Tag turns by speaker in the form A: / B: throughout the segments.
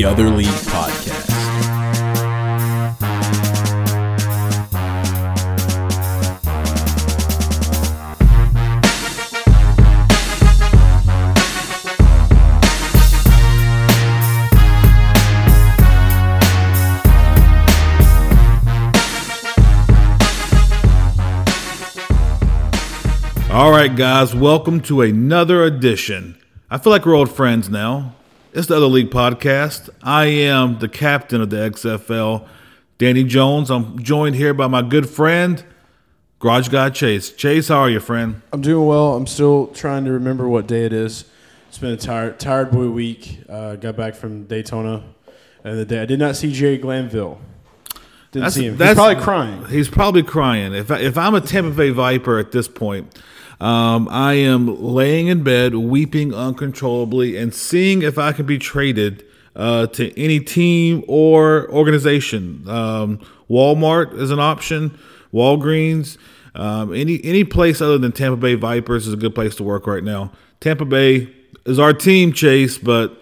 A: the Other League podcast.
B: All right, guys, welcome to another edition. I feel like we're old friends now. It's the Other League podcast. I am the captain of the XFL, Danny Jones. I'm joined here by my good friend, Garage Guy Chase. Chase, how are you, friend?
C: I'm doing well. I'm still trying to remember what day it is. It's been a tired, tired boy week. Uh, got back from Daytona, and the day I did not see Jerry Glanville. Didn't
B: That's-
C: see him. He's
B: that's-
C: probably crying.
B: He's probably crying. If, I, if I'm a Tampa Bay Viper at this point, um, I am laying in bed, weeping uncontrollably, and seeing if I can be traded uh, to any team or organization. Um, Walmart is an option. Walgreens, um, any any place other than Tampa Bay Vipers is a good place to work right now. Tampa Bay is our team, Chase, but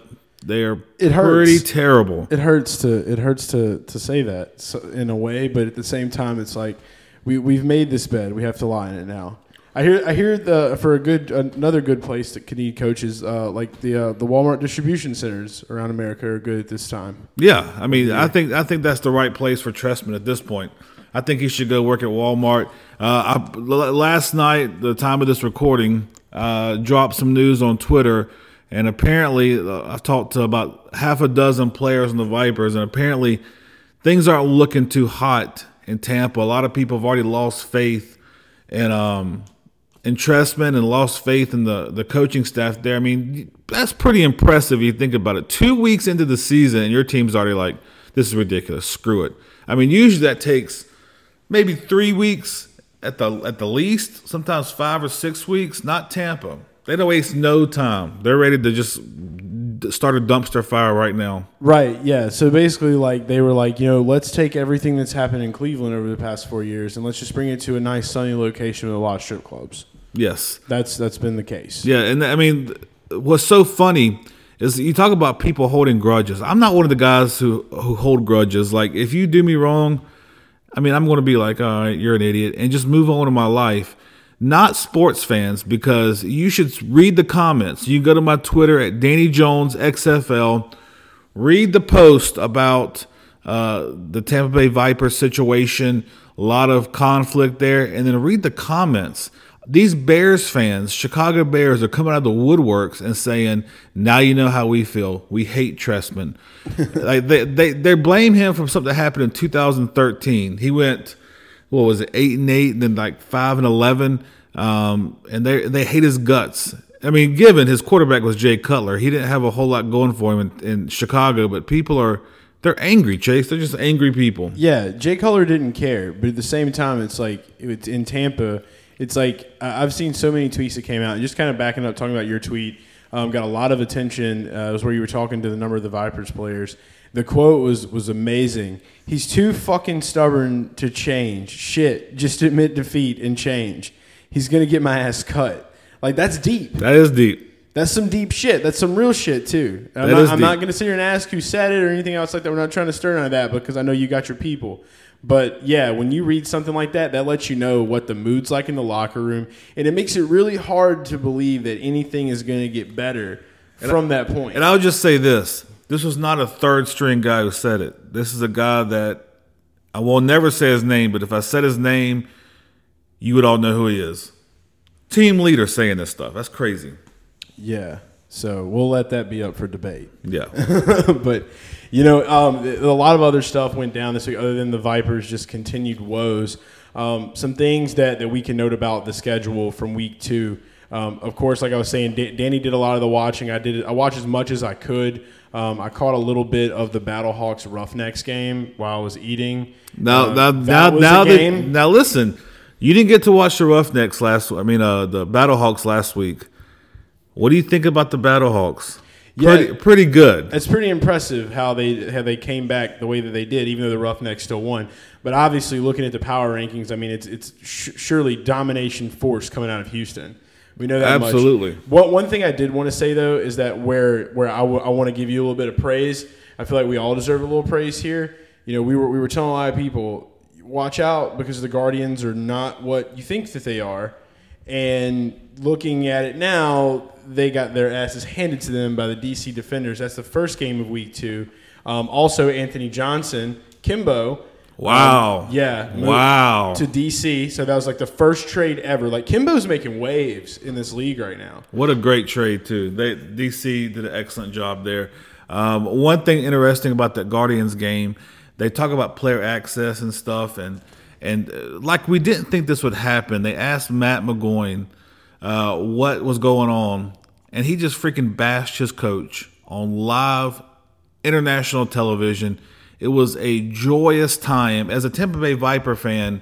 B: they are
C: It hurts.
B: pretty terrible.
C: It hurts to it hurts to to say that so, in a way, but at the same time, it's like we we've made this bed. We have to lie in it now. I hear I hear the for a good another good place that could need coaches uh, like the uh, the Walmart distribution centers around America are good at this time.
B: Yeah, I mean, I think I think that's the right place for Trestman at this point. I think he should go work at Walmart. Uh, I, l- last night, the time of this recording, uh, dropped some news on Twitter, and apparently, uh, I've talked to about half a dozen players in the Vipers, and apparently, things aren't looking too hot in Tampa. A lot of people have already lost faith in um, in Trestman and lost faith in the the coaching staff there. I mean, that's pretty impressive. You think about it. Two weeks into the season, and your team's already like, "This is ridiculous. Screw it." I mean, usually that takes maybe three weeks at the at the least. Sometimes five or six weeks. Not Tampa. They don't waste no time. They're ready to just start a dumpster fire right now.
C: Right. Yeah. So basically, like they were like, you know, let's take everything that's happened in Cleveland over the past four years and let's just bring it to a nice sunny location with a lot of strip clubs.
B: Yes.
C: That's that's been the case.
B: Yeah, and I mean, what's so funny is you talk about people holding grudges. I'm not one of the guys who who hold grudges. Like, if you do me wrong, I mean, I'm going to be like, all right, you're an idiot, and just move on to my life. Not sports fans, because you should read the comments. You go to my Twitter at Danny Jones XFL, read the post about uh, the Tampa Bay Viper situation, a lot of conflict there, and then read the comments. These Bears fans, Chicago Bears, are coming out of the woodworks and saying, "Now you know how we feel. We hate Trestman." like they, they they blame him for something that happened in 2013. He went, what was it, eight and eight, and then like five and eleven, um, and they they hate his guts. I mean, given his quarterback was Jay Cutler, he didn't have a whole lot going for him in, in Chicago, but people are they're angry. Chase, they're just angry people.
C: Yeah. Jay Cutler didn't care, but at the same time, it's like it's in Tampa. It's like I've seen so many tweets that came out. And Just kind of backing up, talking about your tweet, um, got a lot of attention. Uh, it was where you were talking to the number of the Vipers players. The quote was was amazing. He's too fucking stubborn to change. Shit, just admit defeat and change. He's gonna get my ass cut. Like that's deep.
B: That is deep.
C: That's some deep shit. That's some real shit too. I'm,
B: That
C: not, I'm not going to sit here and ask who said it or anything else like that. We're not trying to stir none of that because I know you got your people. But yeah, when you read something like that, that lets you know what the mood's like in the locker room, and it makes it really hard to believe that anything is going to get better from that point.
B: And I'll just say this: this was not a third string guy who said it. This is a guy that I will never say his name, but if I said his name, you would all know who he is. Team leader saying this stuff. That's crazy.
C: yeah. So we'll let that be up for debate.
B: Yeah.
C: but you know, um, a lot of other stuff went down this week, other than the Vipers' just continued woes. Um, some things that, that we can note about the schedule from week two. Um, of course, like I was saying, Da- Danny did a lot of the watching. I did. I watched as much as I could. Um, I caught a little bit of the Battlehawks Roughnecks game while I was eating.
B: Now,
C: Uh,
B: now,
C: that
B: now, now,
C: a
B: that,
C: game.
B: now, listen. You didn't get to watch the Roughnecks last. I mean, uh, the Battlehawks last week. What do you think about the Battlehawks?
C: Yeah.
B: Pretty, pretty good.
C: It's pretty impressive how they how they came back the way that they did, even though the Roughnecks still won. But obviously, looking at the power rankings, I mean, it's it's sh- surely domination force coming out of Houston. We know that much.
B: Absolutely.
C: What one thing I did want to say though is that where where I want to give you a little bit of praise. I feel like we all deserve a little praise here. You know, we were we were telling a lot of people, watch out because the Guardians are not what you think that they are. And looking at it now, they got their asses handed to them by the DC Defenders. That's the first game of week two. Um, also, Anthony Johnson, Kimbo.
B: Wow.
C: um, yeah.
B: Wow.
C: To DC. So that was like the first trade ever. Like, Kimbo's making waves in this league right now.
B: What a great trade too. They DC did an excellent job there. Um, one thing interesting about that Guardians game, they talk about player access and stuff, and and uh, like we didn't think this would happen. They asked Matt McGloin uh, what was going on, and he just freaking bashed his coach on live international television. It was a joyous time as a Tampa Bay Viper fan.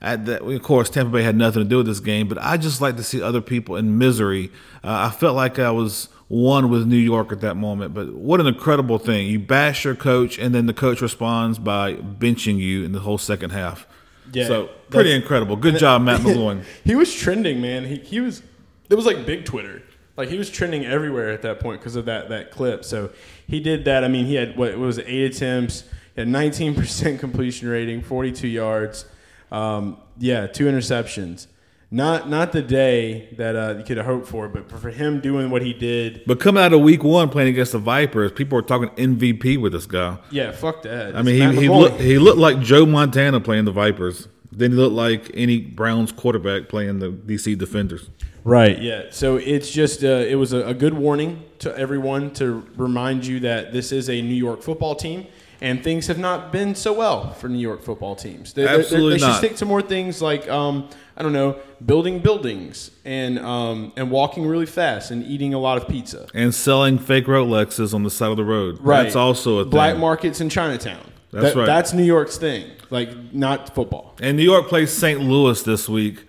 B: At that, of course, Tampa Bay had nothing to do with this game, but I just like to see other people in misery. Uh, I felt like I was one with New York at that moment. But what an incredible thing! You bash your coach, and then the coach responds by benching you in the whole second half.
C: Yeah,
B: so pretty incredible. Good job, Matt McGloin.
C: he was trending, man. He, he was it was like big Twitter. Like he was trending everywhere at that point because of that that clip. So he did that. I mean, he had what, what was it, eight attempts, he had 19% completion rating, 42 yards. Um, yeah, two interceptions. Not not the day that uh, you could have hoped for, but for him doing what he did,
B: But coming out of week one playing against the Vipers, people were talking MVP with this guy.
C: yeah, fuck that.
B: I mean, he, he, looked, he looked like Joe Montana playing the Vipers. Then he looked like any Browns quarterback playing the DC Defenders.
C: Right. Yeah. So it's just uh, it was a, a good warning to everyone to remind you that this is a New York football team, and things have not been so well for New York football teams. They, they-
B: Absolutely
C: they, should stick to more things like um, I don't know, building buildings and um, and walking really fast and eating a lot of pizza.
B: And selling fake Rolexes on the side of the road.
C: Right.
B: That's also a thing.
C: Black markets in Chinatown.
B: That's
C: That-
B: right.
C: That's New York's thing. Like not football.
B: And New York plays St. Louis this week.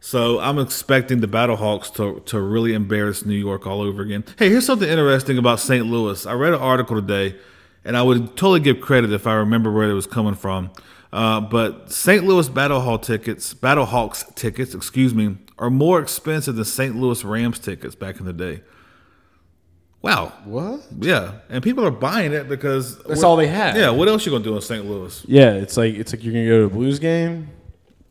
B: So I'm expecting the Battlehawks to, to really embarrass New York all over again. Hey, here's something interesting about St. Louis. I read an article today, and I would totally give credit if I remember where it was coming from. Uh, but St. Louis Battlehawk tickets, Battlehawks tickets, excuse me, are more expensive than St. Louis Rams tickets back in the day. Wow.
C: What?
B: Yeah, and people are buying it because
C: That's all they have.
B: Yeah, what else you gonna do in St. Louis?
C: Yeah. It's like it's like you're gonna go to a Blues game.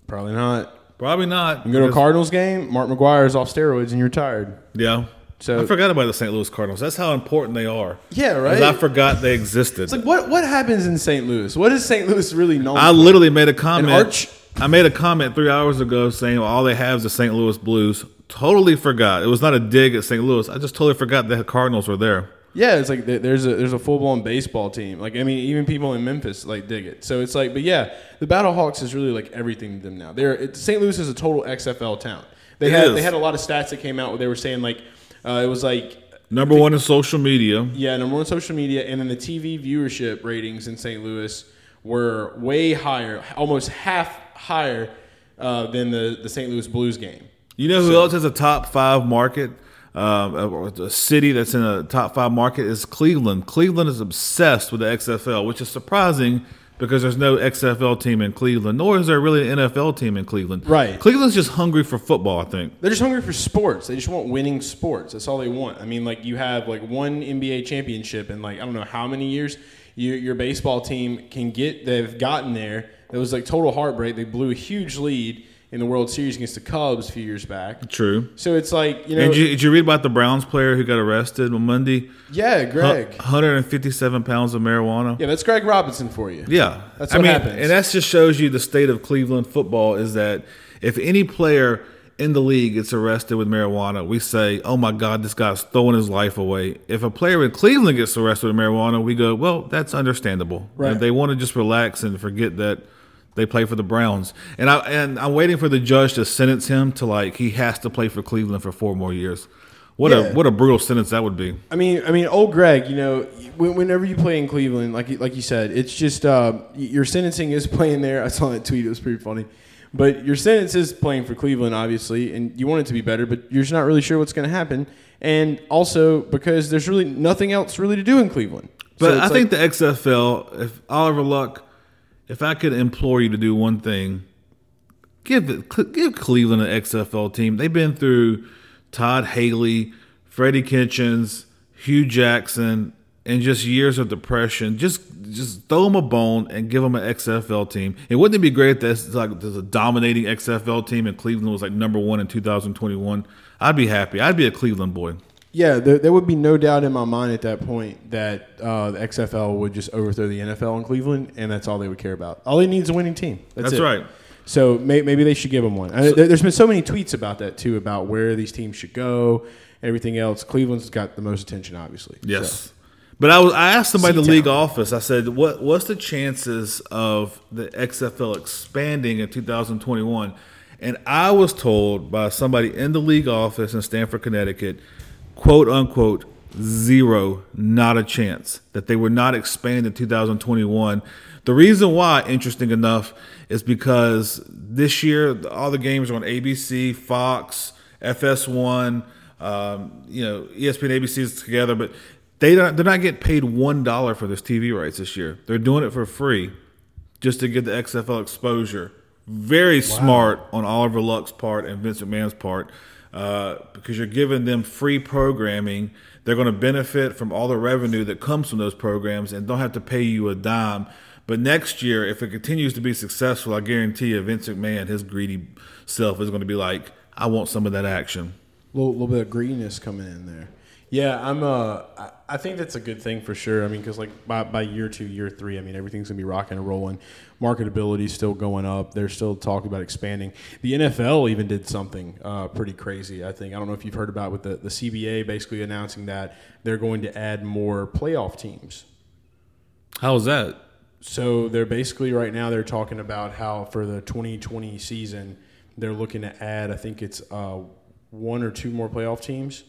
C: Probably not.
B: Probably not.
C: You go to a Cardinals game, Mark McGwire is off steroids and you're tired.
B: Yeah.
C: So-
B: I forgot about the St. Louis Cardinals. That's how important they are.
C: Yeah,
B: right. I forgot they existed.
C: It's like what what happens in St. Louis? What is St. Louis really known
B: I
C: for?
B: literally made a comment.
C: arch-
B: I made a comment three hours ago saying all they have is the St. Louis Blues. Totally forgot. It was not a dig at St. Louis. I just totally forgot the Cardinals were there.
C: Yeah, it's like there's a there's a full blown baseball team. Like I mean, even people in Memphis like dig it. So it's like, but yeah, the Battlehawks is really like everything to them now. They're it, St. Louis is a total XFL town. They
B: It
C: had
B: is.
C: they had a lot of stats that came out where they were saying like uh, it was like
B: Number one in social media.
C: yeah number one on social media, and then the TV viewership ratings in St. Louis were way higher, almost half higher uh, than the the St. Louis Blues game.
B: You know who
C: So-
B: else has a top five market? Um, a, a city that's in a top five market is Cleveland. Cleveland is obsessed with the XFL, which is surprising because there's no XFL team in Cleveland, nor is there really an NFL team in Cleveland.
C: Right.
B: Cleveland's just hungry for football, I think.
C: They're just hungry for sports. They just want winning sports. That's all they want. I mean, like you have like one NBA championship in like I don't know how many years. You, your baseball team can get. They've gotten there. It was like total heartbreak. They blew a huge lead in the World Series against the Cubs a few years back.
B: True.
C: So it's like you know,
B: And did you, did you read about the Browns player who got arrested on Monday?
C: yeah, Greg.
B: 157 pounds of marijuana.
C: Yeah, that's Greg Robinson for you.
B: Yeah,
C: That's
B: I
C: what
B: mean,
C: happens.
B: and that just shows you the state of Cleveland football is that if any player in the league gets arrested with marijuana, we say, "Oh my God, this guy's throwing his life away." If a player in Cleveland gets arrested with marijuana, we go, "Well, that's understandable."
C: Right.
B: And they want to just relax and forget that they play for the Browns. And I and I'm waiting for the judge to sentence him to like he has to play for Cleveland for four more years. What
C: Yeah.
B: a what a brutal sentence that would be.
C: I mean, I mean, old Greg. You know, whenever you play in Cleveland, like you- like you said, it's just uh, your sentencing is playing there. I saw that tweet; it was pretty funny. But your sentence is playing for Cleveland, obviously, and you want it to be better, but you're just not really sure what's going to happen. And also because there's really nothing else really to do in Cleveland.
B: But
C: it's
B: I
C: like-
B: think the XFL, if Oliver Luck, if I could implore you to do one thing, give give Cleveland an XFL team. They've been through Todd Haley, Freddie Kitchens, Hue Jackson. and just years of depression, just just throw them a bone and give them an XFL team. And wouldn't it be great if there's like there's a dominating XFL team and Cleveland was like number one in 2021? I'd be happy. I'd be a Cleveland boy.
C: Yeah, there, there would be no doubt in my mind at that point that uh, the XFL would just overthrow the NFL in Cleveland, and that's all they would care about. All they need is a winning team. That's,
B: That's right.
C: So may, maybe they should give them one. I, there, there's been so many tweets about that too, about where these teams should go, everything else. Cleveland's got the most attention, obviously.
B: Yes.
C: So,
B: But I was I asked somebody in the league office. I said, "What what's the chances of the XFL expanding in 2021?" And I was told by somebody in the league office in Stamford, Connecticut, quote unquote, zero, not a chance that they would not expand in 2021. The reason why, interesting enough, is because this year all the games are on ABC, Fox, FS1, um, you know, ESPN, ABC is together, but they don't, they're not getting paid one dollar for this TV rights this year. They're doing it for free, just to get the XFL exposure. Very smart on Oliver Luck's part and Vince McMahon's part, uh, because you're giving them free programming. They're going to benefit from all the revenue that comes from those programs and don't have to pay you a dime. But next year, if it continues to be successful, I guarantee you, Vince McMahon, his greedy self, is going to be like, "I want some of that action."
C: little, little bit of greediness coming in there. Yeah, I'm. Uh, I- think that's a good thing for sure. I mean, because like by, by year two, year three, I mean everything's gonna be rocking and rolling. Marketability is still going up. They're still talking about expanding. The NFL even did something uh, pretty crazy. I think I don't know if you've heard about with the the CBA basically announcing that they're going to add more playoff teams.
B: How's that?
C: So they're basically right now they're talking about how for the 2020 season they're looking to add I think it's uh, one or two more playoff teams.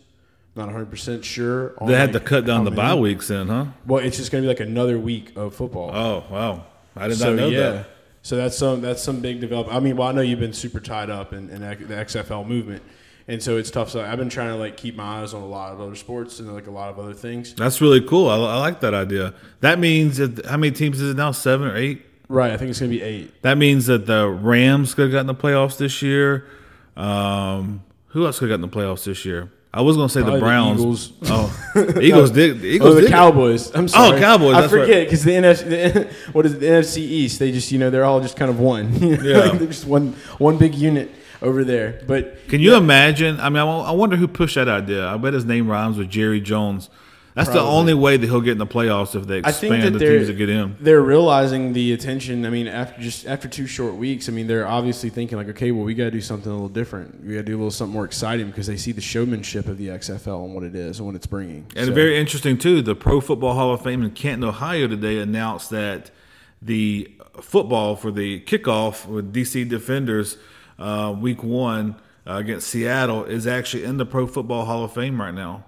C: Not 100 percent sure. on,
B: They had to cut down the
C: many.
B: bye weeks then, huh?
C: Well, it's just going to be like another week of football.
B: Oh wow, I did
C: so
B: not know
C: yeah,
B: that.
C: so that's some that's some big development. I mean, well, I know you've been super tied up in, in the XFL movement, and so it's tough. So I've been trying to like keep my eyes on a lot of other sports and like a lot of other things.
B: That's really cool. I, I like that idea. That means that how many teams is it now? Seven or eight?
C: Right, I think it's going to be eight.
B: That means that the Rams could have gotten the playoffs this year. Um, who else could have gotten the playoffs this year? I was going to say
C: Probably
B: the
C: the
B: Browns.
C: Eagles.
B: Oh, the Eagles did. The Eagles
C: Oh, the
B: did.
C: Cowboys. I'm oh, sorry.
B: Oh, Cowboys,
C: I
B: that's right.
C: forget because the NFC, the, what is it, the NFC East? They just you know they're all just kind of one.
B: Yeah.
C: they're just one one big unit over there. But
B: Can you imagine? I mean, I, I wonder who pushed that idea. I bet his name rhymes with Jerry Jones. That's the only way that he'll get in the playoffs if they expand the teams that get in.
C: they're realizing the attention. I mean, after just after two short weeks, I mean, they're obviously thinking like, okay, well, we got to do something a little different. We got to do a little something more exciting because they see the showmanship of the XFL and what it is and what it's bringing.
B: And
C: So-
B: very interesting too. The Pro Football Hall of Fame in Canton, Ohio, today announced that the football for the kickoff with DC Defenders, uh, Week One uh, against Seattle, is actually in the Pro Football Hall of Fame right now.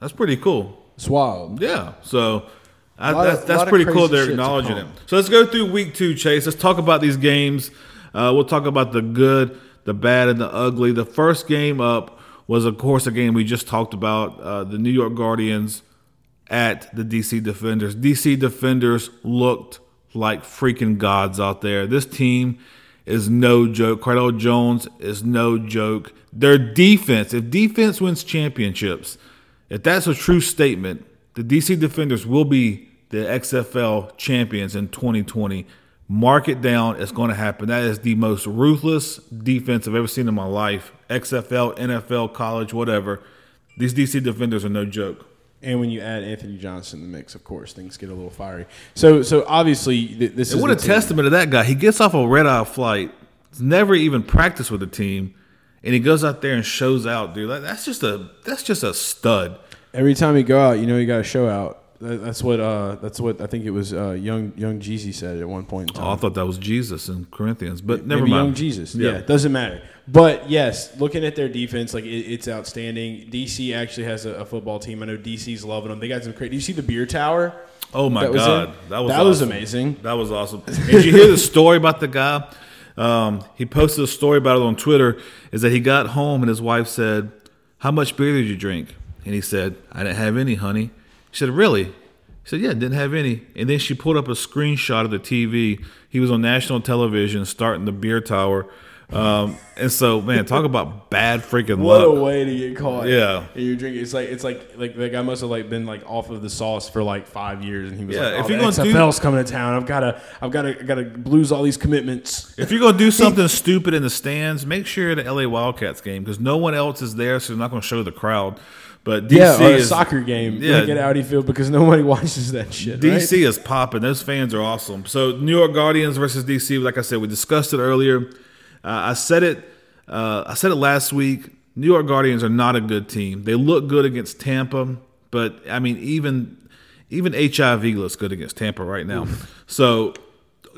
B: That's pretty cool.
C: It's wild.
B: Yeah. So I,
C: of-
B: that's, that's pretty cool. They're acknowledging it. So let's go through week two, Chase. Let's talk about these games. Uh, we'll talk about the good, the bad, and the ugly. The first game up was, of course, a game we just talked about uh, the New York Guardians at the DC Defenders. DC Defenders looked like freaking gods out there. This team is no joke. Cardale Jones is no joke. Their defense, if defense wins championships, if that's a true statement, the DC Defenders will be the XFL champions in 2020. Mark it down. It's going to happen. That is the most ruthless defense I've ever seen in my life. XFL, NFL, college, whatever. These DC Defenders are no joke.
C: And when you add Anthony Johnson in the mix, of course, things get a little fiery. So, so obviously, th- this
B: And
C: is
B: what a
C: team-
B: testament to that guy. He gets off a red eye flight. He's never even practiced with the team, and he goes out there and shows out, dude. Like, that's just a that's just a stud.
C: Every time you go out, you know you got to show out. That's what. Uh, that's what I think it was. Uh, young Young Jeezy said at one point in time.
B: Oh, I thought that was Jesus in Corinthians, but never
C: Maybe
B: mind.
C: Young Jesus.
B: Yeah.
C: Yeah. it doesn't matter. But yes, looking at their defense, like it, it's outstanding. DC actually has a, a football team. I know DC's loving them. They got some great. Do you see the beer tower?
B: Oh my
C: That was
B: god,
C: it?
B: that was
C: That was amazing.
B: That was awesome. Did you hear the story about the guy? Um, he posted a story about it on Twitter. Is that he got home and his wife said, "How much beer did you drink?" And he said, "I didn't have any, honey." She said, "Really?" He said, "Yeah, didn't have any." And then she pulled up a screenshot of the TV. He was on national television starting the beer tower. Um, and so, man, talk about bad freaking
C: What
B: luck.
C: a way to get caught.
B: Yeah.
C: And you're drinking. It's like it's like like the guy must have like been like off of the sauce for like five years, and he was
B: Yeah,
C: like,
B: if
C: "Oh,
B: you're gonna do-
C: XFL's coming to town. I've got to, I've got to, got to lose all these commitments."
B: If you're gonna do something stupid in the stands, make sure you're at the LA Wildcats game because no one else is there, so they're not gonna show the crowd. But DC
C: Yeah, or a
B: is
C: soccer game.
B: Yeah.
C: like at Audi Field because nobody watches that shit. right?
B: DC is popping. Those fans are awesome. So New York Guardians versus DC. Like I said, we discussed it earlier. Uh, I said it. Uh, I said it last week. New York Guardians are not a good team. They look good against Tampa, but I mean, even even HIV looks good against Tampa right now. So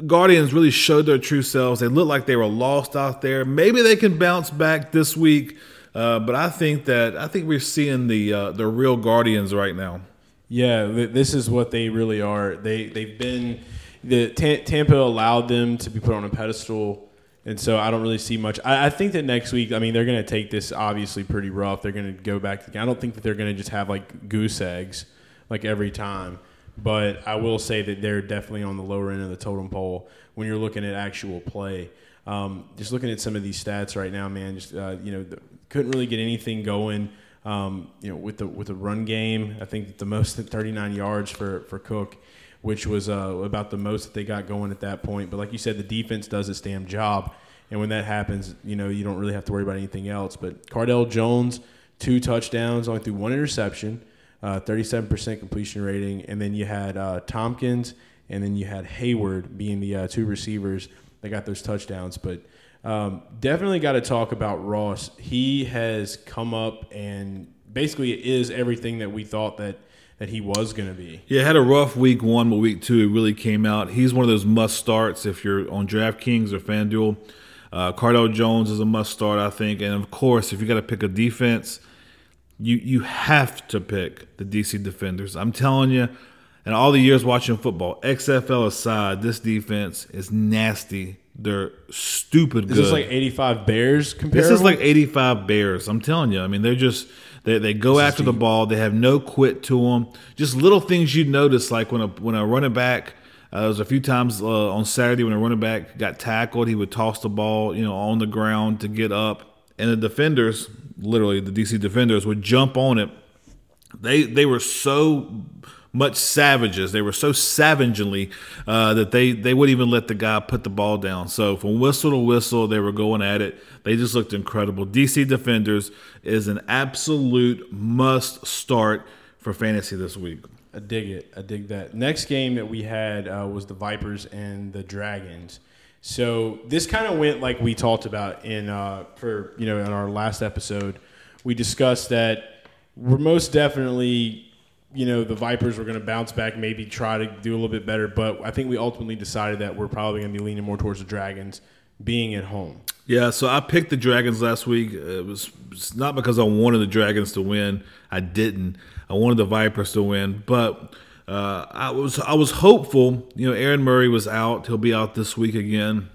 B: Guardians really showed their true selves. They look like they were lost out there. Maybe they can bounce back this week, uh, but I think that I think we're seeing the uh, the real Guardians right now.
C: Yeah, th- this is what they really are. They they've been the Ta- Tampa allowed them to be put on a pedestal, and so I don't really see much. I, I think that next week, I mean, they're going to take this obviously pretty rough. They're going to go back. To, I don't think that they're going to just have like goose eggs like every time. But I will say that they're definitely on the lower end of the totem pole when you're looking at actual play. Um, just looking at some of these stats right now, man, just uh, you know, the, couldn't really get anything going. Um, you know, with the with the run game, I think the most 39 yards for for Cook, which was uh, about the most that they got going at that point. But like you said, the defense does its damn job, and when that happens, you know, you don't really have to worry about anything else. But Cardale Jones, two touchdowns, only threw one interception, uh, 37% completion rating, and then you had uh, Tompkins, and then you had Hayward being the uh, two receivers that got those touchdowns. But um, definitely got to talk about Ross. He has come up and basically is everything that we thought that that he was going to be.
B: Yeah, had a rough week one, but week two it really came out. He's one of those must starts if you're on DraftKings or FanDuel. Uh, Cardale Jones is a must start, I think, and of course, if you got to pick a defense, you you have to pick the DC Defenders. I'm telling you, and all the years watching football, XFL aside, this defense is nasty. They're stupid
C: Is
B: good.
C: this is like 85 Bears comparable?
B: This is like 85 Bears. I'm telling you. I mean, they're just they, they go after the ball. They have no quit to them. Just little things you notice, like when a when a running back. Uh, there was a few times uh, on Saturday when a running back got tackled, he would toss the ball, you know, on the ground to get up, and the defenders, literally the DC defenders, would jump on it. They they were so much savages. They were so savagely uh, that they they wouldn't even let the guy put the ball down. So from whistle to whistle, they were going at it. They just looked incredible. DC Defenders is an absolute must start for fantasy this week.
C: I dig it. I dig that. Next game that we had uh, was the Vipers and the Dragons. So this kind of went like we talked about in uh, for you know in our last episode. We discussed that we're most definitely you know the Vipers were going to bounce back, maybe try to do a little bit better. But I think we ultimately decided that we're probably going to be leaning more towards the Dragons being at home.
B: Yeah, so I picked the Dragons last week. It was not because I wanted the Dragons to win. I didn't. I wanted the Vipers to win, but uh, I was I was hopeful. You know, Aaron Murray was out. He'll be out this week again.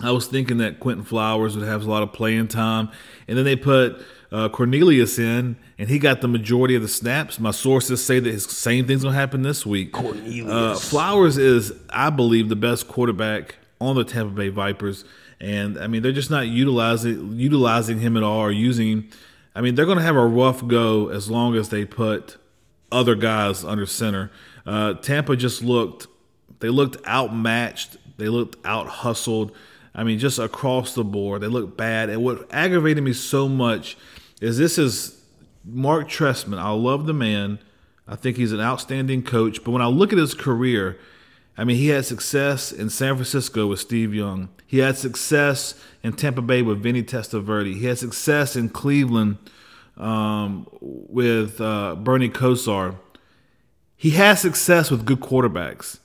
B: I was thinking that Quinton Flowers would have a lot of playing time, and then they put uh, Cornelius in, and he got the majority of the snaps. My sources say that his same thing's gonna happen this week. Cornelius uh, Flowers is, I believe, the best quarterback on the Tampa Bay Vipers, and I mean they're just not utilizing utilizing him at all or using. I mean they're gonna have a rough go as long as they put other guys under center. Uh, Tampa just looked they looked outmatched. They looked out hustled. I mean, just across the board, they looked bad. And what aggravated me so much is this is Marc Trestman. I love the man. I think he's an outstanding coach. But when I look at his career, I mean, he had success in San Francisco with Steve Young. He had success in Tampa Bay with Vinny Testaverde. He had success in Cleveland um, with uh, Bernie Kosar. He has success with good quarterbacks.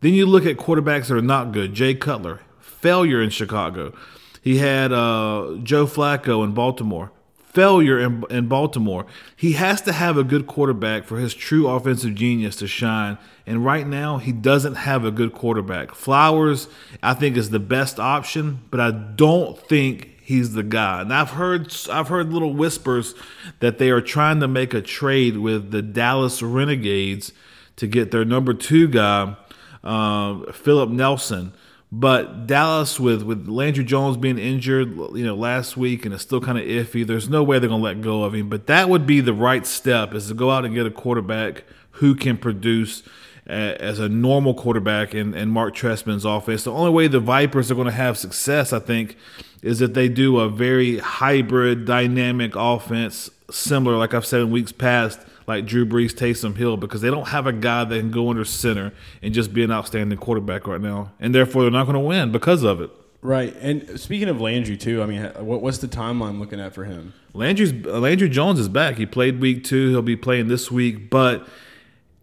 B: Then you look at quarterbacks that are not good. Jay Cutler, failure in Chicago. He had uh, Joe Flacco in Baltimore, failure in, in Baltimore. He has to have a good quarterback for his true offensive genius to shine. And right now, he doesn't have a good quarterback. Flowers, I think, is the best option, but I don't think he's the guy. And I've heard I've heard little whispers that they are trying to make a trade with the Dallas Renegades to get their number two guy, um, Philip Nelson. But Dallas, with with Landry Jones being injured, you know, last week, and it's still kind of iffy. There's no way they're going to let go of him. But that would be the right step: is to go out and get a quarterback who can produce as a normal quarterback in, in Marc Trestman's offense. The only way the Vipers are going to have success, I think, is that they do a very hybrid, dynamic offense, similar, like I've said in weeks past, like Drew Brees, Taysom Hill, because they don't have a guy that can go under center and just be an outstanding quarterback right now, and therefore they're not going to win because of it.
C: Right, and speaking of Landry too, I mean, what, what's the timeline looking at for him?
B: Landry's Landry Jones is back. He played week two. He'll be playing this week, but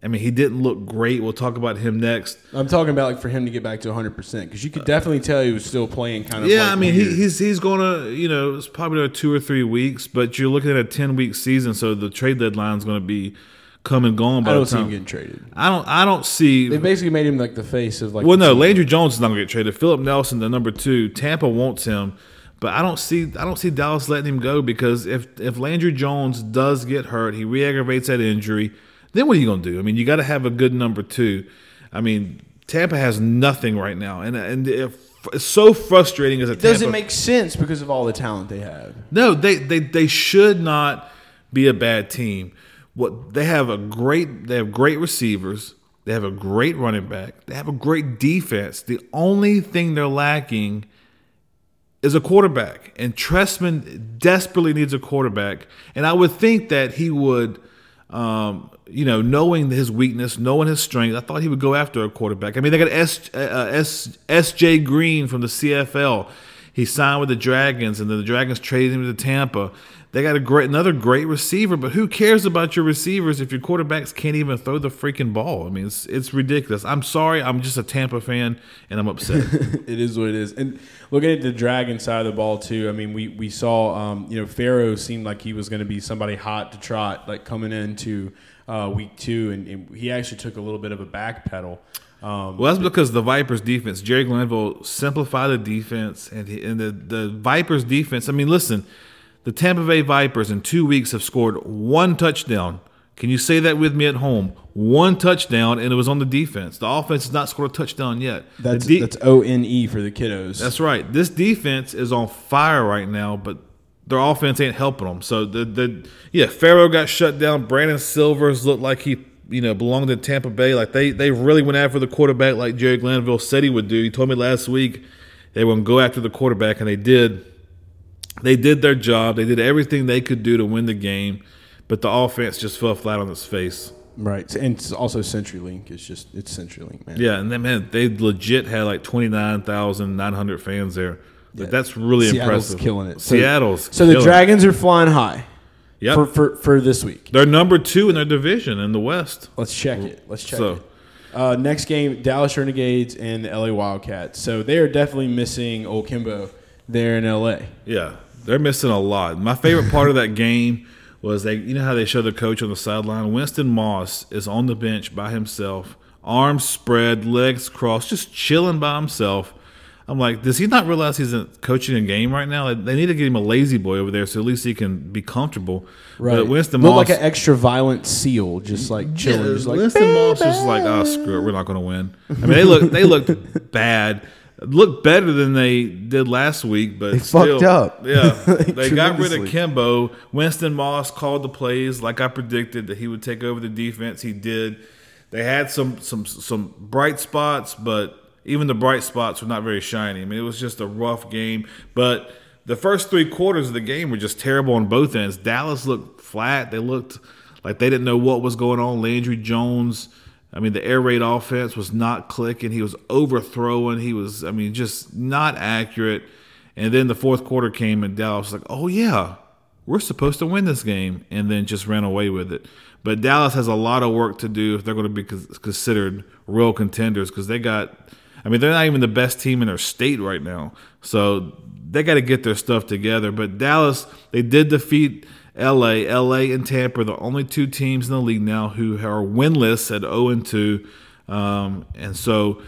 B: I mean, he didn't look great. We'll talk about him next.
C: I'm talking about like for him to get back to 100 percent because you could definitely tell he was still playing kind of.
B: Yeah,
C: like
B: I mean, he, he's he's going to you know it's probably another two or three weeks, but you're looking at a 10 week season, so the trade deadline is going to be come and gone. By
C: I don't
B: the
C: see him getting traded.
B: I don't. I don't see.
C: They basically made him like the face of like.
B: well, no. Landry Jones is not going to get traded. Philip Nelson, the number two, Tampa wants him, but I don't see. I don't see Dallas letting him go because if if Landry Jones does get hurt, he re-aggravates that injury. Then what are you going to do? I mean, you got to have a good number two. I mean, Tampa has nothing right now, and and it's so frustrating as a
C: It doesn't make sense because of all the talent they have.
B: no, they, they they should not be a bad team. What they have a great they have great receivers. They have a great running back. They have a great defense. The only thing they're lacking is a quarterback. And Trestman desperately needs a quarterback. And I would think that he would um, you know, knowing his weakness, knowing his strength, I thought he would go after a quarterback. I mean, they got S, uh, S, S.J. Green from the CFL. He signed with the Dragons, and then the Dragons traded him to Tampa. They got a great, another great receiver, but who cares about your receivers if your quarterbacks can't even throw the freaking ball? I mean, it's it's ridiculous. I'm sorry, I'm just a Tampa fan, and I'm upset.
C: it is what it is. And looking at the Dragon side of the ball too, I mean, we we saw, um, you know, Pharaoh seemed like he was going to be somebody hot to trot, like coming into uh, week two, and, and, he actually took a little bit of a back pedal. Um,
B: well, that's because the Vipers defense, Jerry Glanville simplified the defense, and, he, and the, the Vipers defense. I mean, listen, the Tampa Bay Vipers in two weeks have scored one touchdown. Can you say that with me at home? One touchdown, and it was on the defense. The offense has not scored a touchdown yet.
C: That's
B: de-
C: that's O N E for the kiddos.
B: That's right. This defense is on fire right now, but their offense ain't helping them. So the the yeah, Pharaoh got shut down. Brandon Silvers looked like he you know belonged in Tampa Bay. Like they they really went after the quarterback like Jerry Glanville said he would do. He told me last week they going go after the quarterback, and they did. They did their job. They did everything they could do to win the game, but the offense just fell flat on its face.
C: Right, and it's also CenturyLink. It's just it's CenturyLink, man.
B: Yeah, and then man, they legit had like twenty nine thousand nine hundred fans there. Yeah. That's really
C: Seattle's
B: impressive.
C: killing it. So,
B: Seattle's
C: so the Dragons are flying high.
B: Yep.
C: For, for for this week.
B: They're number two in their division in the West.
C: Let's check it. Let's check
B: So-
C: it. Uh, next game, Dallas Renegades and the LA Wildcats. So they are definitely missing Old Kimbo there in LA.
B: Yeah, they're missing a lot. My favorite part of that game was they, you know how they show the coach on the sideline. Winston Moss is on the bench by himself, arms spread, legs crossed, just chilling by himself. I'm like, does he not realize he's coaching a game right now? They need to get him a lazy boy over there so at least he can be comfortable. But Winston
C: Looked
B: Moss,
C: like an extra violent seal, just like chilling.
B: Yeah,
C: just like,
B: Winston Moss was like, oh screw it, we're not going to win. I mean, they look they looked bad, looked better than they did last week, but
C: They
B: still,
C: fucked up.
B: Yeah, they got rid of Kimbo. Winston Moss called the plays like I predicted that he would take over the defense. He did. They had some some some bright spots, but even the bright spots were not very shiny. I mean, it was just a rough game, but. The first three quarters of the game were just terrible on both ends. Dallas looked flat. They looked like they didn't know what was going on. Landry Jones, I mean, the air raid offense was not clicking. He was overthrowing. He was, I mean, just not accurate. And then the fourth quarter came, and Dallas was like, oh, yeah, we're supposed to win this game, and then just ran away with it. But Dallas has a lot of work to do if they're going to be considered real contenders because they got, I mean, they're not even the best team in their state right now. So they got to get their stuff together. But Dallas, they did defeat LA. LA and Tampa are the only two teams in the league now who are winless at 0 and 2. Um, and so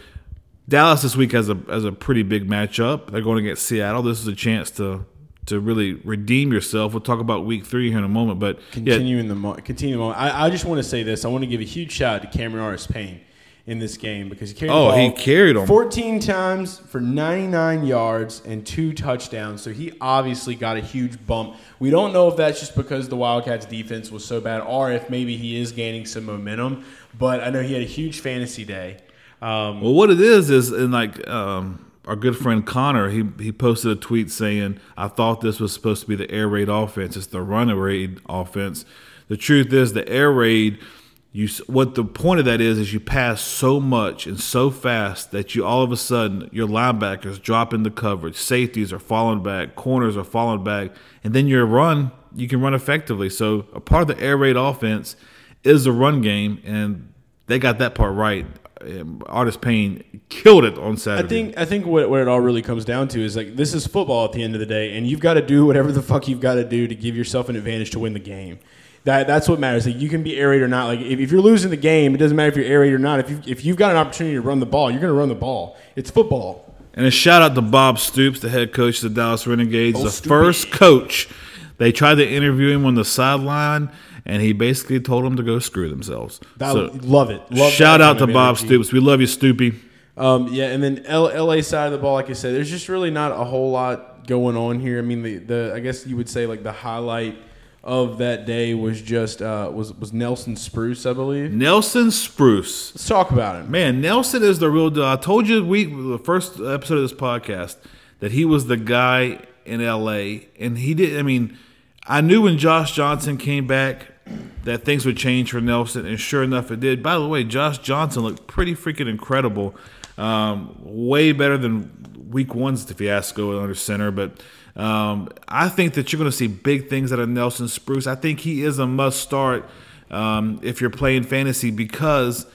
B: Dallas this week has a has a pretty big matchup. They're going against Seattle. This is a chance to to really redeem yourself. We'll talk about week three here in a moment. But yeah,
C: continue in the mo- continue the moment. I, I just want to say this. I want to give a huge shout out to Cameron Artis Payne in this game because he carried.
B: Oh,
C: the ball
B: he carried 'em.
C: 14 times for 99 yards and two touchdowns. So he obviously got a huge bump. We don't know if that's just because the Wildcats defense was so bad or if maybe he is gaining some momentum. But I know he had a huge fantasy day. Um,
B: Well, what it is is, and like um, our good friend Connor, he he posted a tweet saying, "I thought this was supposed to be the air raid offense. It's the run raid offense. The truth is, the air raid." You what the point of that is is you pass so much and so fast that you all of a sudden your linebackers drop into coverage, safeties are falling back, corners are falling back, and then your run you can run effectively. So a part of the air raid offense is the run game, and they got that part right. Artis Payne killed it on Saturday.
C: I think I think what, what it all really comes down to is like this is football at the end of the day, and you've got to do whatever the fuck you've got to do to give yourself an advantage to win the game. That that's what matters. Like you can be air raid or not. Like if, if you're losing the game, it doesn't matter if you're air raid or not. If you if you've got an opportunity to run the ball, you're going to run the ball. It's football.
B: And a shout out to Bob Stoops, the head coach of the Dallas Renegades,
C: Oh,
B: the
C: Stoopy.
B: first coach. They tried to interview him on the sideline, and he basically told them to go screw themselves.
C: That,
B: So,
C: love it. Love
B: shout out to Bob
C: energy.
B: Stoops. We love you, Stoopy.
C: Um, yeah, and then L- LA side of the ball, like I said, there's just really not a whole lot going on here. I mean, the, the I guess you would say like the highlight of that day was just uh, was was Nelson Spruce, I believe.
B: Nelson Spruce.
C: Let's talk about him.
B: Man, Nelson is the real deal. I told you week the first episode of this podcast that he was the guy in LA, and he did. I mean, I knew when Josh Johnson came back that things would change for Nelson, and sure enough, it did. By the way, Josh Johnson looked pretty freaking incredible, um, way better than week one's you under center, but. Um, I think that you're going to see big things out of Nelson Spruce. I think he is a must start um, if you're playing fantasy because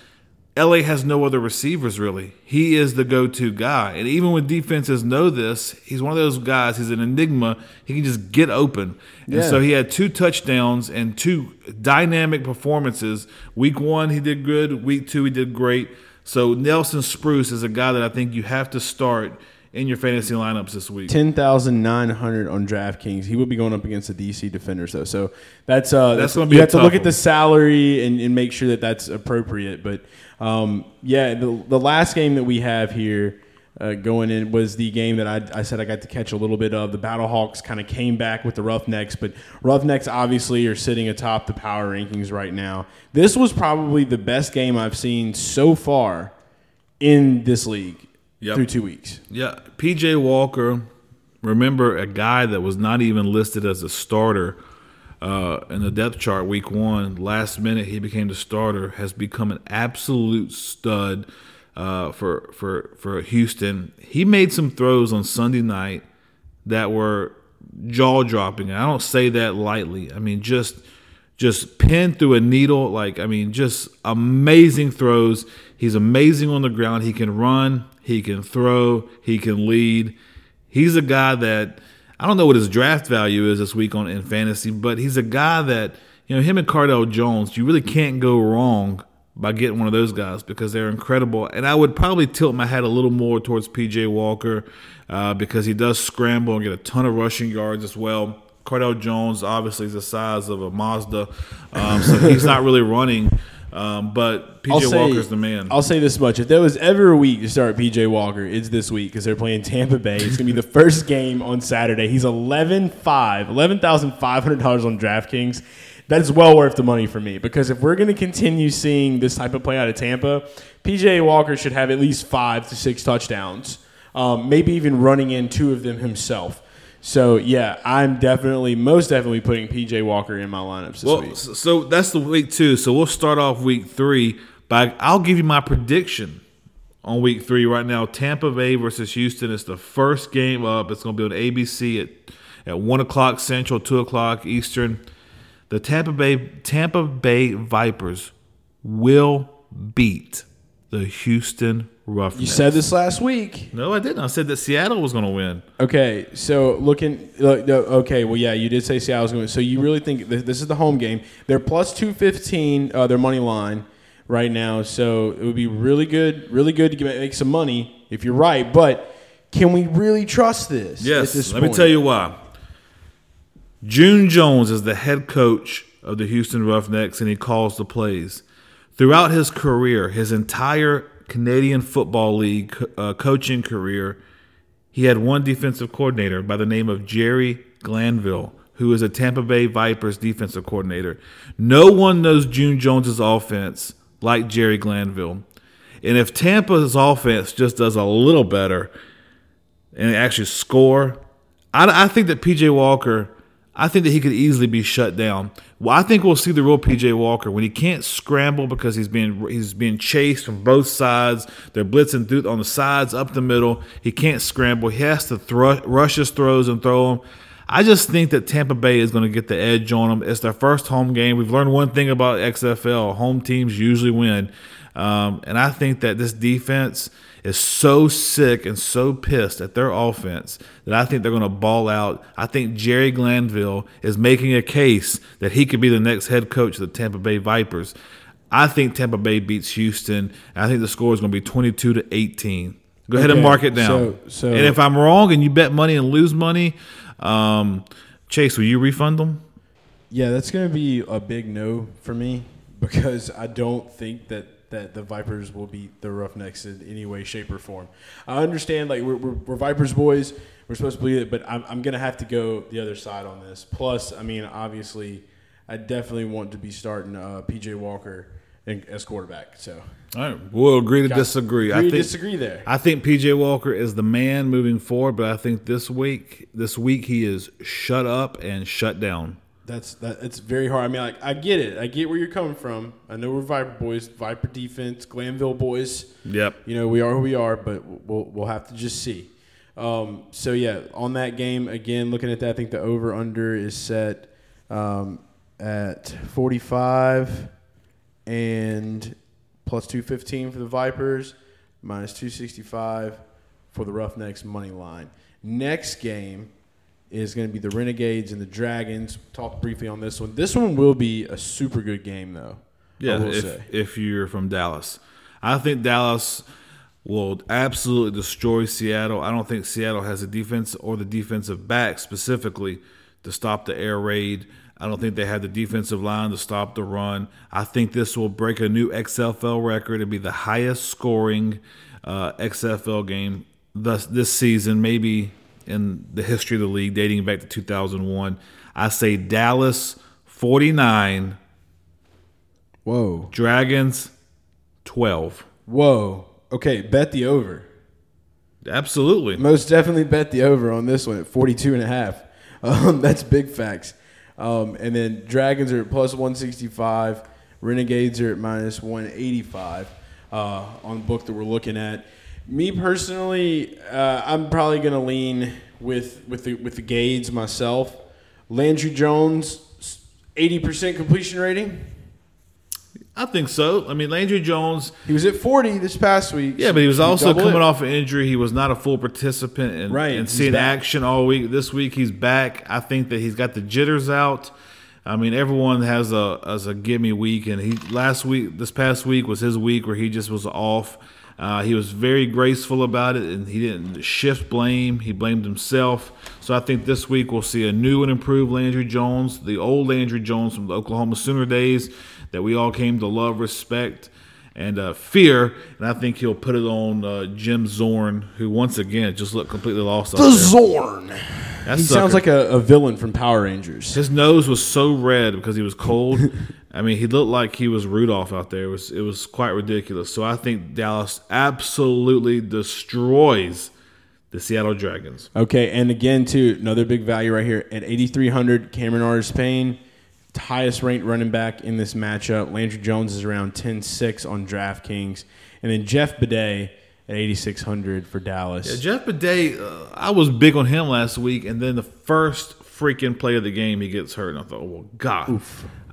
B: LA has no other receivers really. He is the go-to guy, and even when defenses know this, he's one of those guys. He's an enigma. He can just get open, and so he had two touchdowns and two dynamic performances. Week one, he did good. Week two, he did great. So Nelson Spruce is a guy that I think you have to start in your fantasy lineups this week.
C: Ten thousand nine hundred on DraftKings. He will be going up against the DC defenders though, so that's uh, that's,
B: gonna be
C: you have to look at the salary and, and make sure that that's appropriate. But um, yeah, the the last game that we have here uh, going in was the game that I, I said I got to catch a little bit of. The Battlehawks kind of came back with the Roughnecks, but Roughnecks obviously are sitting atop the power rankings right now. This was probably the best game I've seen so far in this league
B: Yep.
C: through two weeks.
B: Yeah, PJ Walker. Remember a guy that was not even listed as a starter uh, in the depth chart week one. Last minute, he became the starter. Has become an absolute stud uh, for for for Houston. He made some throws on Sunday night that were jaw dropping. I don't say that lightly. I mean, just just pinned through a needle. Like I mean, just amazing throws. He's amazing on the ground. He can run. He can throw. He can lead. He's a guy that I don't know what his draft value is this week on in fantasy, but he's a guy that you know him and Cardale Jones. You really can't go wrong by getting one of those guys because they're incredible. And I would probably tilt my head a little more towards PJ Walker uh, because he does scramble and get a ton of rushing yards as well. Cardale Jones obviously is the size of a Mazda, um, so he's not really running. Um, but
C: I'll
B: PJ
C: say-
B: Walker's the man.
C: I'll say this much: if there was ever a week to start PJ Walker, it's this week because they're playing Tampa Bay. It's gonna be the first game on Saturday. He's 11-5, $11,500 on DraftKings. That is well worth the money for me because if we're going to continue seeing this type of play out of Tampa, PJ Walker should have at least five to six touchdowns, um, maybe even running in two of them himself. So yeah, I'm definitely, most definitely putting PJ Walker in my lineups this
B: Well,
C: week.
B: so that's the week two. So we'll start off week three. By I'll give you my prediction on week three right now. Tampa Bay versus Houston. It's the first game up. It's going to be on ABC at at one o'clock Central, two o'clock Eastern. The Tampa Bay Tampa Bay Vipers will beat the Houston Roughnecks.
C: You said this last week.
B: no, I didn't. I said that Seattle was going to win.
C: Okay, so looking, look, okay, well, yeah, you did say Seattle was going. to So you really think this is the home game? They're plus two fifteen. Uh, their money line right now. So it would be really good, really good to make some money if you're right. But can we really trust this? at
B: Yes.
C: this
B: Let me tell you why. June Jones is the head coach of the Houston Roughnecks, and he calls the plays. Throughout his career, his entire Canadian Football League uh, coaching career, he had one defensive coordinator by the name of Jerry Glanville, who is a Tampa Bay Vipers defensive coordinator. No one knows June Jones's offense like Jerry Glanville. And if Tampa's offense just does a little better and actually score, I, I think that PJ Walker I think that he could easily be shut down. Well, I think we'll see the real PJ Walker when he can't scramble because he's being he's being chased from both sides. They're blitzing through on the sides, up the middle. He can't scramble. He has to rush his throws and throw them. I just think that Tampa Bay is going to get the edge on them. It's their first home game. We've learned one thing about XFL: home teams usually win, um, and I think that this defense is so sick and so pissed at their offense that I think they're going to ball out. I think Jerry Glanville is making a case that he could be the next head coach of the Tampa Bay Vipers. I think Tampa Bay beats Houston. I think the score is going to be 22 to 18. Go ahead
C: Okay,
B: and mark it down.
C: so- so-
B: and if I'm wrong and you bet money and lose money, um, Chase, will you refund them?
C: Yeah, that's going to be a big no for me because I don't think that, that the Vipers will beat the Roughnecks in any way, shape, or form. I understand, like, we're, we're, we're Vipers boys. We're supposed to believe it, but I'm, I'm going to have to go the other side on this. Plus, I mean, obviously, I definitely want to be starting uh, PJ Walker in, as quarterback. So,
B: All right, we'll agree to
C: Got-
B: disagree. I
C: agree to
B: think
C: disagree there.
B: I think PJ Walker is the man moving forward, but I think this week, this week he is shut up and shut down.
C: That's that. It's very hard. I mean, like I get it. I get where you're coming from. I know we're Viper boys, Viper defense, Glanville boys.
B: Yep.
C: You know we are who we are, but we'll we'll have to just see. Um, so yeah, on that game again, looking at that, I think the over under is set um, at 45 and plus 215 for the Vipers, minus 265 for the Roughnecks money line. Next game is going to be the Renegades and the Dragons. Talk briefly on this one. This one will be a super good game, though.
B: Yeah, if,
C: say.
B: if you're from Dallas. I think Dallas will absolutely destroy Seattle. I don't think Seattle has a defense or the defensive back specifically to stop the air raid. I don't think they have the defensive line to stop the run. I think this will break a new XFL record and be the highest scoring uh, XFL game thus this season, maybe in the history of the league, dating back to 2001. I say Dallas 49,
C: Whoa.
B: Dragons 12.
C: Whoa. Okay, bet the over.
B: Absolutely.
C: Most definitely bet the over on this one at 42 and a half. Um, that's big facts. Um, and then Dragons are at plus 165. Renegades are at minus 185 uh, on the book that we're looking at. Me personally, uh, I'm probably going to lean with with the with the Gades myself. Landry Jones, 80% completion rating.
B: I think so. I mean, Landry Jones,
C: He was at 40 this past week.
B: yeah, but he was also
C: Double
B: coming
C: it.
B: off an injury. He was not a full participant and,
C: Right,
B: and seeing
C: back.
B: action all week. This week he's back. I think that he's got the jitters out. I mean, everyone has a as a gimme week, and he last week, this past week was his week where he just was off. Uh, he was very graceful about it, and he didn't shift blame. He blamed himself. So I think this week we'll see a new and improved Landry Jones, the old Landry Jones from the Oklahoma Sooner days that we all came to love, respect, and uh, fear. And I think he'll put it on uh, Jim Zorn, who once again just looked completely lost.
C: The. Zorn.
B: That
C: He sounds like a, a villain from Power Rangers.
B: His nose was so red because he was cold. I mean, he looked like he was Rudolph out there. It was it was quite ridiculous. So I think Dallas absolutely destroys the Seattle Dragons.
C: Okay, and again, too, another big value right here at 8,300. Cameron Artis Payne, highest ranked running back in this matchup. Landry Jones is around 10 6 on DraftKings. And then Jeff Badet at 8,600 for Dallas.
B: Yeah, Jeff Badet, uh, I was big on him last week, and then the first freaking play of the game, he gets hurt, and I thought, oh, well, God,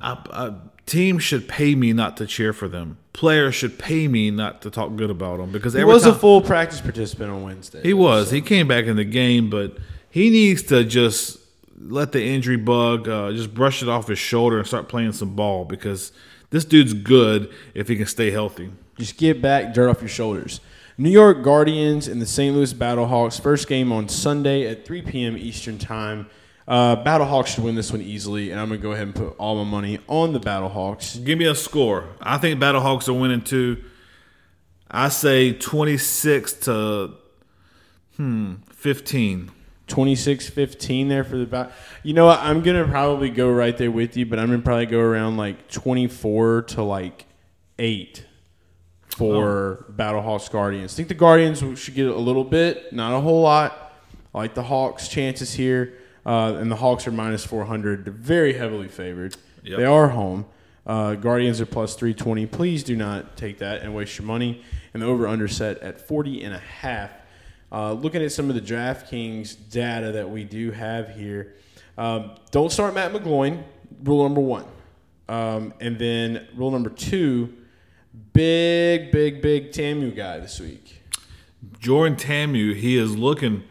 B: I, I, teams should pay me not to cheer for them. Players should pay me not to talk good about them because
C: he was
B: time,
C: a full practice participant on Wednesday.
B: He was. He came back in the game, but he needs to just let the injury bug uh, just brush it off his shoulder and start playing some ball because this dude's good if he can stay healthy.
C: Just get back, dirt off your shoulders. New York Guardians and the St. Louis Battlehawks. First game on Sunday at 3 p.m. Eastern Time. Uh, Battlehawks should win this one easily, and I'm gonna go ahead and put all my money on the Battlehawks.
B: Give me a score. I think Battlehawks are winning too. I say 26 to hmm 15.
C: 26-15 there for the bat. You know what? I'm gonna probably go right there with you, but I'm gonna probably go around like 24 to like eight for Battlehawks Guardians. I think the Guardians should get a little bit, not a whole lot. I like the Hawks' chances here, uh, and the Hawks are minus 400. Very heavily favored.
B: Yep.
C: They are home. Uh, Guardians are plus 320. Please do not take that and waste your money. And the over-under set at 40 and a half. Uh, looking at some of the DraftKings data that we do have here, um, don't start Matt McGloin. Rule number one, um, and then rule number two, big, big, big Ta'amu guy this week.
B: Jordan Ta'amu, he is looking,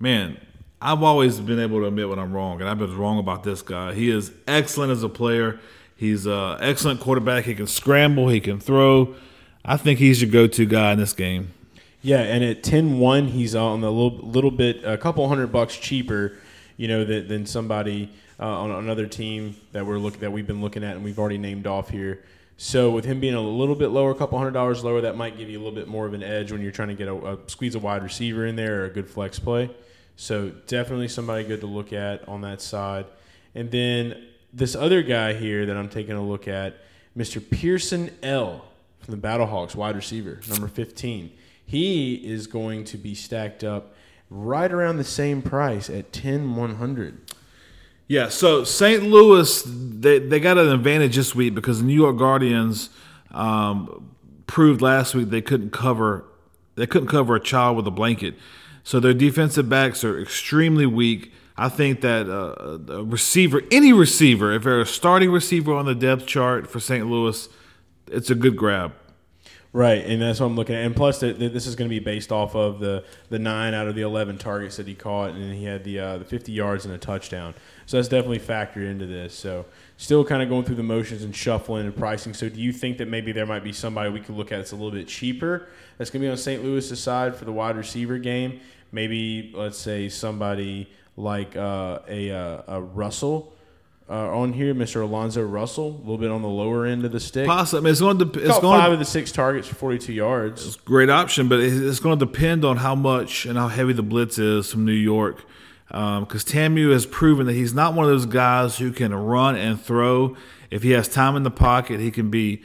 B: man. I've always been able to admit when I'm wrong, and I've been wrong about this guy. He is excellent as a player. He's an excellent quarterback. He can scramble. He can throw. I think he's your go-to guy in this game.
C: Yeah, and at 10-1, he's on a little, little bit, a couple hundred bucks cheaper, you know, than, than somebody uh, on another team that we're look that we've been looking at and we've already named off here. So with him being a little bit lower, a couple hundred dollars lower, that might give you a little bit more of an edge when you're trying to get a, a squeeze a wide receiver in there or a good flex play. So definitely somebody good to look at on that side. And then this other guy here that I'm taking a look at, Mr. Pearson L from the Battlehawks, wide receiver, number 15. He is going to be stacked up right around the same price at 10 100.
B: Yeah, so St. Louis they they got an advantage this week because the New York Guardians um, proved last week they couldn't cover they couldn't cover a child with a blanket. So their defensive backs are extremely weak. I think that uh, a receiver, any receiver, if they're a starting receiver on the depth chart for St. Louis, it's a good grab.
C: Right, and that's what I'm looking at. And plus, the, the, this is going to be based off of the, the nine out of the 11 targets that he caught, and he had the uh, the 50 yards and a touchdown. So that's definitely factored into this. So still kind of going through the motions and shuffling and pricing. So do you think that maybe there might be somebody we could look at that's a little bit cheaper that's going to be on St. Louis' side for the wide receiver game? Maybe let's say somebody like uh, a, uh, a Russell uh, on here, Mr. Alonzo Russell, a little bit on the lower end of the stick.
B: Possibly, it's going to it's
C: Caught
B: going
C: five of the six targets for 42 yards.
B: great option, but it- it's going to depend on how much and how heavy the blitz is from New York. Because Ta'amu has proven that he's not one of those guys who can run and throw. If he has time in the pocket, he can be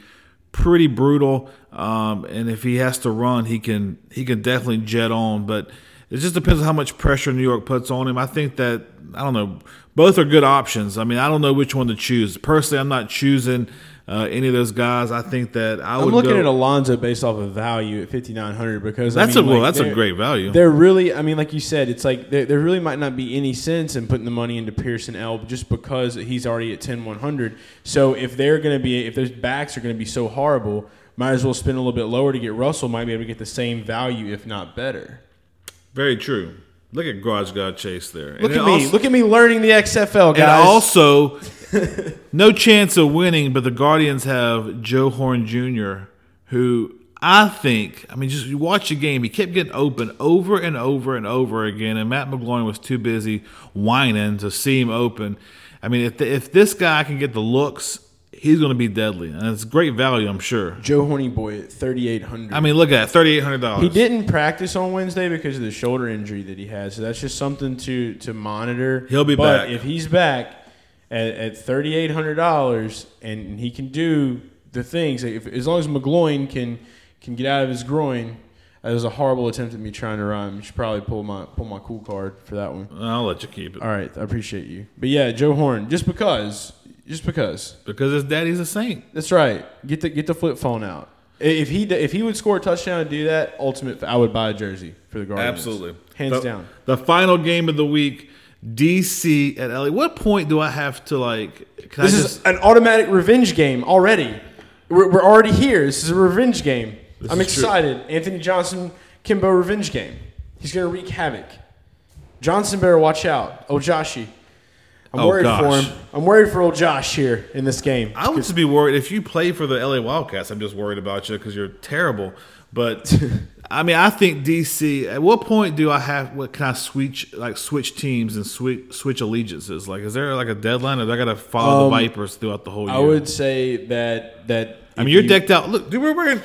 B: pretty brutal. Um, and if he has to run, he can he can definitely jet on. But it just depends on how much pressure New York puts on him. I think that I don't know. Both are good options. I mean, I don't know which one to choose. Personally, I'm not choosing uh, any of those guys. I think that I
C: I'm looking
B: go,
C: at Alonzo based off of value at 5,900 because
B: That's
C: I mean,
B: a well,
C: like,
B: that's a
C: they're-
B: great value.
C: There really, I mean, like you said, it's like there, there really might not be any sense in putting the money into Pierson-El just because he's already at 10 100. So if they're going to be, if those backs are going to be so horrible, might as well spend a little bit lower to get Russell. Might be able to get the same value, if not better.
B: Very true. Look at Garage God Chase there.
C: Look
B: And
C: at me,
B: also-
C: look at me learning the XFL, guys.
B: And also, no chance of winning, but the Guardians have Joe Horn Jr., who I think, I mean, just you watch the game, he kept getting open over and over and over again, and Matt McGloin was too busy whining to see him open. I mean, if, if this guy can get the looks, he's going to be deadly. And it's great value, I'm sure.
C: Joe Horny Boy at 3,800.
B: I mean, look at that, $3,800.
C: He didn't practice on Wednesday because of the shoulder injury that he had, so that's just something to to monitor.
B: He'll be
C: but
B: back.
C: if he's back at, at thirty eight hundred dollars and he can do the things, if, as long as McGloin can can get out of his groin. That was a horrible attempt at me trying to rhyme. You should probably pull my pull my cool card for that one.
B: I'll let you keep it.
C: All right, I appreciate you. But yeah, Joe Horn, just because, just because.
B: Because his daddy's a saint.
C: That's right. Get the get the flip phone out. If he if he would score a touchdown and do that, ultimate, I would buy a jersey for the Guardians.
B: Absolutely.
C: hands
B: the,
C: down.
B: The final game of the week, DC at LA. What point do I have to like? Can
C: This
B: I
C: is an automatic revenge game already. We're, we're already here. This is a revenge game. I'm
B: is true.
C: excited. Anthony Johnson, Kimbo revenge game. He's gonna wreak havoc. Johnson better watch out. Ojashi. I'm
B: Oh,
C: worried for him. I'm worried for old Josh here in this game.
B: I would just be worried if you play for the LA Wildcats. I'm just worried about you because you're terrible. But I mean, I think DC. At what point do I have? What can I switch like switch teams and switch switch allegiances? Like, is there like a deadline, or do I got to follow the
C: Um,
B: Vipers throughout the whole year?
C: I would say that that.
B: I mean, you're
C: you-
B: decked out. Look, dude, we're wearing.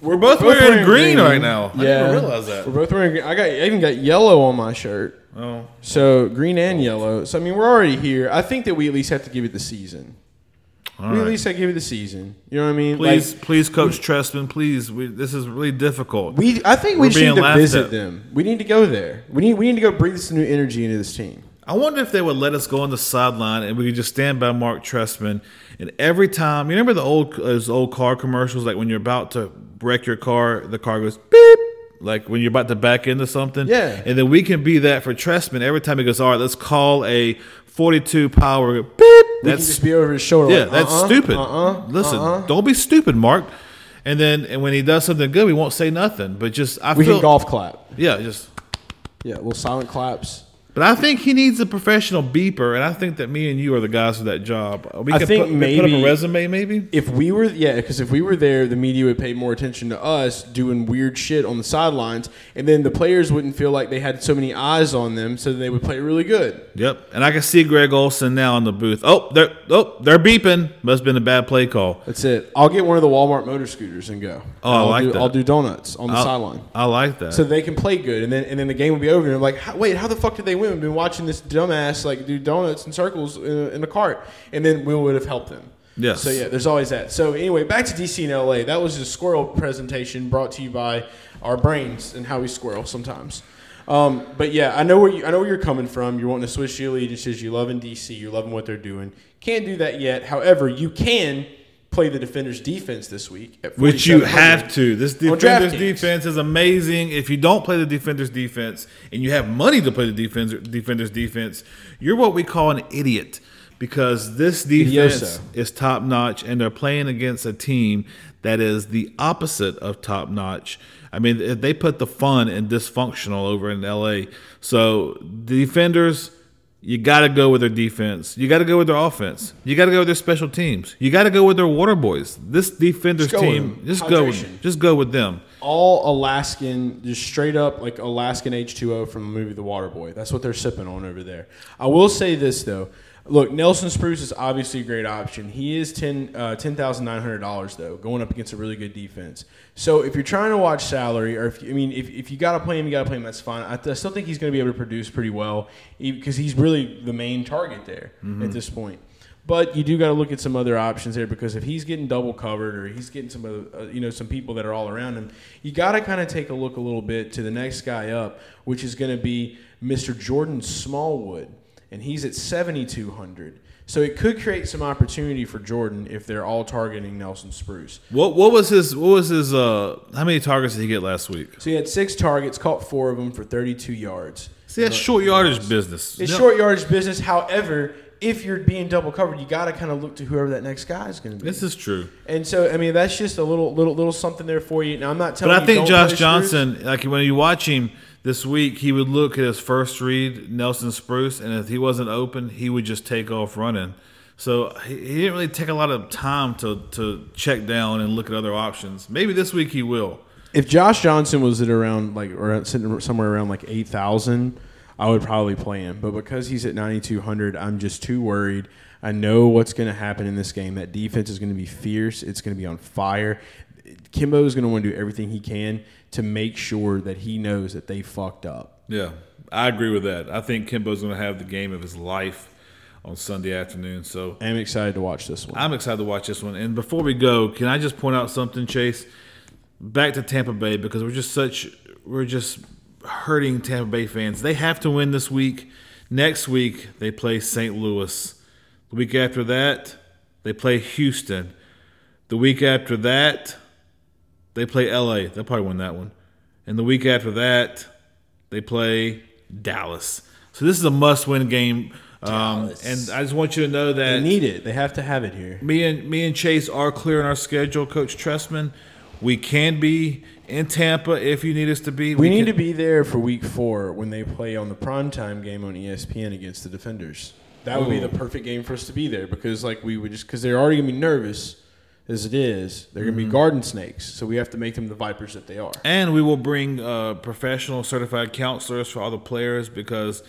B: We're both,
C: both
B: wearing, green, right now. I
C: Yeah,
B: didn't realize that.
C: We're both wearing. green. I got. I even got yellow on my shirt.
B: Oh,
C: So green and yellow. So I mean, we're already here. I think that we at least have to give it the season.
B: all
C: we at least have to give it the season. You know what I mean?
B: Please,
C: Like,
B: please, Coach Trestman, please. We, this is really difficult.
C: we. I think we
B: We're
C: should need to visit
B: at.
C: them. We need to go there. We need. We need to go breathe some new energy into this team.
B: I wonder if they would let us go on the sideline and we could just stand by Marc Trestman. And every time, you remember the old those old car commercials, like when you're about to wreck your car, the car goes beep, like when you're about to back into something.
C: Yeah.
B: And then we can be that for Trestman. Every time he goes, all right, let's call a 42 power beep.
C: We
B: That's
C: just be over his shoulder.
B: yeah,
C: like,
B: that's
C: uh-uh,
B: stupid.
C: Uh-uh,
B: Listen,
C: uh-uh.
B: don't be stupid, Marc. And then, and when he does something good, we won't say nothing. But just I
C: We
B: feel,
C: can golf clap.
B: yeah, just
C: Yeah, little silent claps.
B: But I think he needs a professional beeper, and I think that me and you are the guys for that job. We
C: I
B: could
C: think
B: put, we put up a resume, maybe.
C: If we were, yeah, because if we were there, the media would pay more attention to us doing weird shit on the sidelines, and then the players wouldn't feel like they had so many eyes on them, so they would play really good.
B: Yep, and I can see Greg Olson now in the booth. Oh, they're oh they're beeping. Must have been a bad play call.
C: That's it. I'll get one of the Walmart motor scooters and go.
B: Oh, I
C: I'll
B: like
C: do,
B: that.
C: I'll do donuts on the
B: I-
C: sideline.
B: I like that.
C: So they can play good, and then and then the game will be over. And they're like, wait, how the fuck did they win? We've been watching this dumbass like do donuts in circles in a, in a cart, and then we would have helped them.
B: Yes.
C: So yeah, there's always that. So anyway, back to DC and LA. That was a squirrel presentation brought to you by our brains and how we squirrel sometimes. Um, but yeah, I know where you, I know where you're coming from. You're wanting to switch your allegiances. You loving DC. You're loving what they're doing. Can't do that yet. However, you can play the defender's defense this week. At
B: Which you have to. This defender's defense is amazing. If you don't play the defender's defense and you have money to play the defense, defender's defense, you're what we call an idiot because this defense
C: Idioso.
B: is top notch and they're playing against a team that is the opposite of top notch. I mean, they put the fun and dysfunctional over in LA. So the defenders, you got to go with their defense. You got to go with their offense. You got to go with their special teams. You got to go with their water boys. This defenders
C: Just
B: team, just go with just go with them.
C: all Alaskan, just straight up like Alaskan H2O from the movie The Water Boy. That's what they're sipping on over there. I will say this though. Look, Nelson Spruce is obviously a great option. He is ten uh, ten thousand nine hundred dollars though, going up against a really good defense. So if you're trying to watch salary, or if I mean if, if you got to play him, you got to play him. That's fine. I, I still think he's going to be able to produce pretty well because he's really the main target there at this point. But you do got to look at some other options there because if he's getting double covered or he's getting some other, uh, you know, some people that are all around him, you got to kind of take a look a little bit to the next guy up, which is going to be Mr. Jordan Smallwood, and he's at 7,200. So it could create some opportunity for Jordan if they're all targeting Nelson Spruce.
B: What what was his what was his uh how many targets did he get last week?
C: So he had six targets, caught four of them for 32 yards.
B: See, that's short yardage business.
C: It's
B: No-
C: short yardage business. However, if you're being double covered, you got to kind of look to whoever that next guy is going to be.
B: This is true.
C: And so, I mean, that's just a little, little, little something there for you. Now, I'm not telling
B: But
C: telling.
B: I
C: you
B: think
C: don't
B: Josh
C: play Spruce.
B: Johnson, like when you watch him this week, he would look at his first read, Nelson Spruce, and if he wasn't open, he would just take off running. So he, didn't really take a lot of time to, to check down and look at other options. Maybe this week he will.
C: If Josh Johnson was at around like or sitting somewhere around like eight thousand, I would probably play him. But because he's at 9,200, I'm just too worried. I know what's going to happen in this game. That defense is going to be fierce. It's going to be on fire. Kimbo is going to want to do everything he can to make sure that he knows that they fucked up.
B: Yeah, I agree with that. I think Kimbo's going to have the game of his life on Sunday afternoon. So
C: I'm excited to watch this one.
B: I'm excited to watch this one. And before we go, can I just point out something, Chase? Back to Tampa Bay because we're just such we're just hurting Tampa Bay fans. They have to win this week. Next week they play St. Louis. The week after that they play Houston. The week after that they play LA. They'll probably win that one. And the week after that they play Dallas. So this is a must-win game. Um, and I just want you to know that
C: they need it. They have to have it here.
B: me and me and Chase are clear in our schedule, Coach Trestman. We can be in Tampa if you need us to be.
C: We, need
B: can-
C: to be there for week four when they play on the primetime game on ESPN against the Defenders. that would be the perfect game for us to be there because like we would just because they're already gonna be nervous as it is. They're gonna
B: Mm-hmm.
C: be garden snakes, so we have to make them the vipers that they are.
B: And we will bring uh, professional certified counselors for all the players because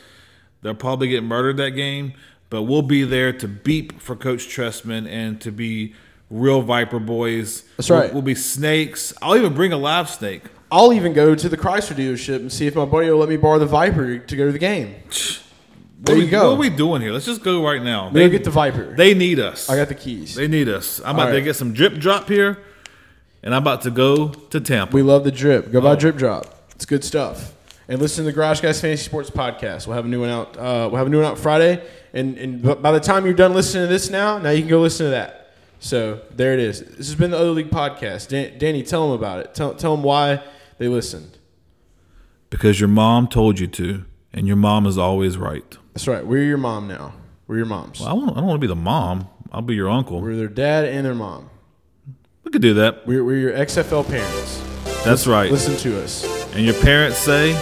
B: they'll probably get murdered that game. But we'll be there to beep for Coach Trestman and to be real Viper boys.
C: That's right.
B: We'll, we'll be snakes. I'll even bring a live snake.
C: I'll even go to the Chrysler dealership and see if my buddy will let me borrow the Viper to go to the game. There
B: What
C: you
B: we-
C: go.
B: What are we doing here? Let's just go right now.
C: They get the Viper.
B: They need us.
C: I got the keys.
B: They need us. I'm about
C: All
B: to get some drip drop here, and I'm about to go to Tampa.
C: We love the drip. Go
B: Oh.
C: buy Drip Drop. It's good stuff. And listen to the Garage Guys Fantasy Sports Podcast. We'll have a new one out. Uh, we'll have a new one out Friday. And and by the time you're done listening to this now, now you can go listen to that. So there it is. This has been the Other League Podcast. Dan- Danny, tell them about it. Tell tell them why they listened.
B: because your mom told you to, and your mom is always right.
C: That's right. We're your mom now. We're your moms.
B: Well, I, won't, I don't want to be the mom. I'll be your uncle.
C: We're their dad and their mom.
B: We could do that.
C: We're, we're your XFL parents.
B: That's right.
C: Listen to us.
B: And your parents say,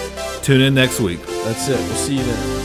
B: tune in next week.
C: That's it. We'll see you then.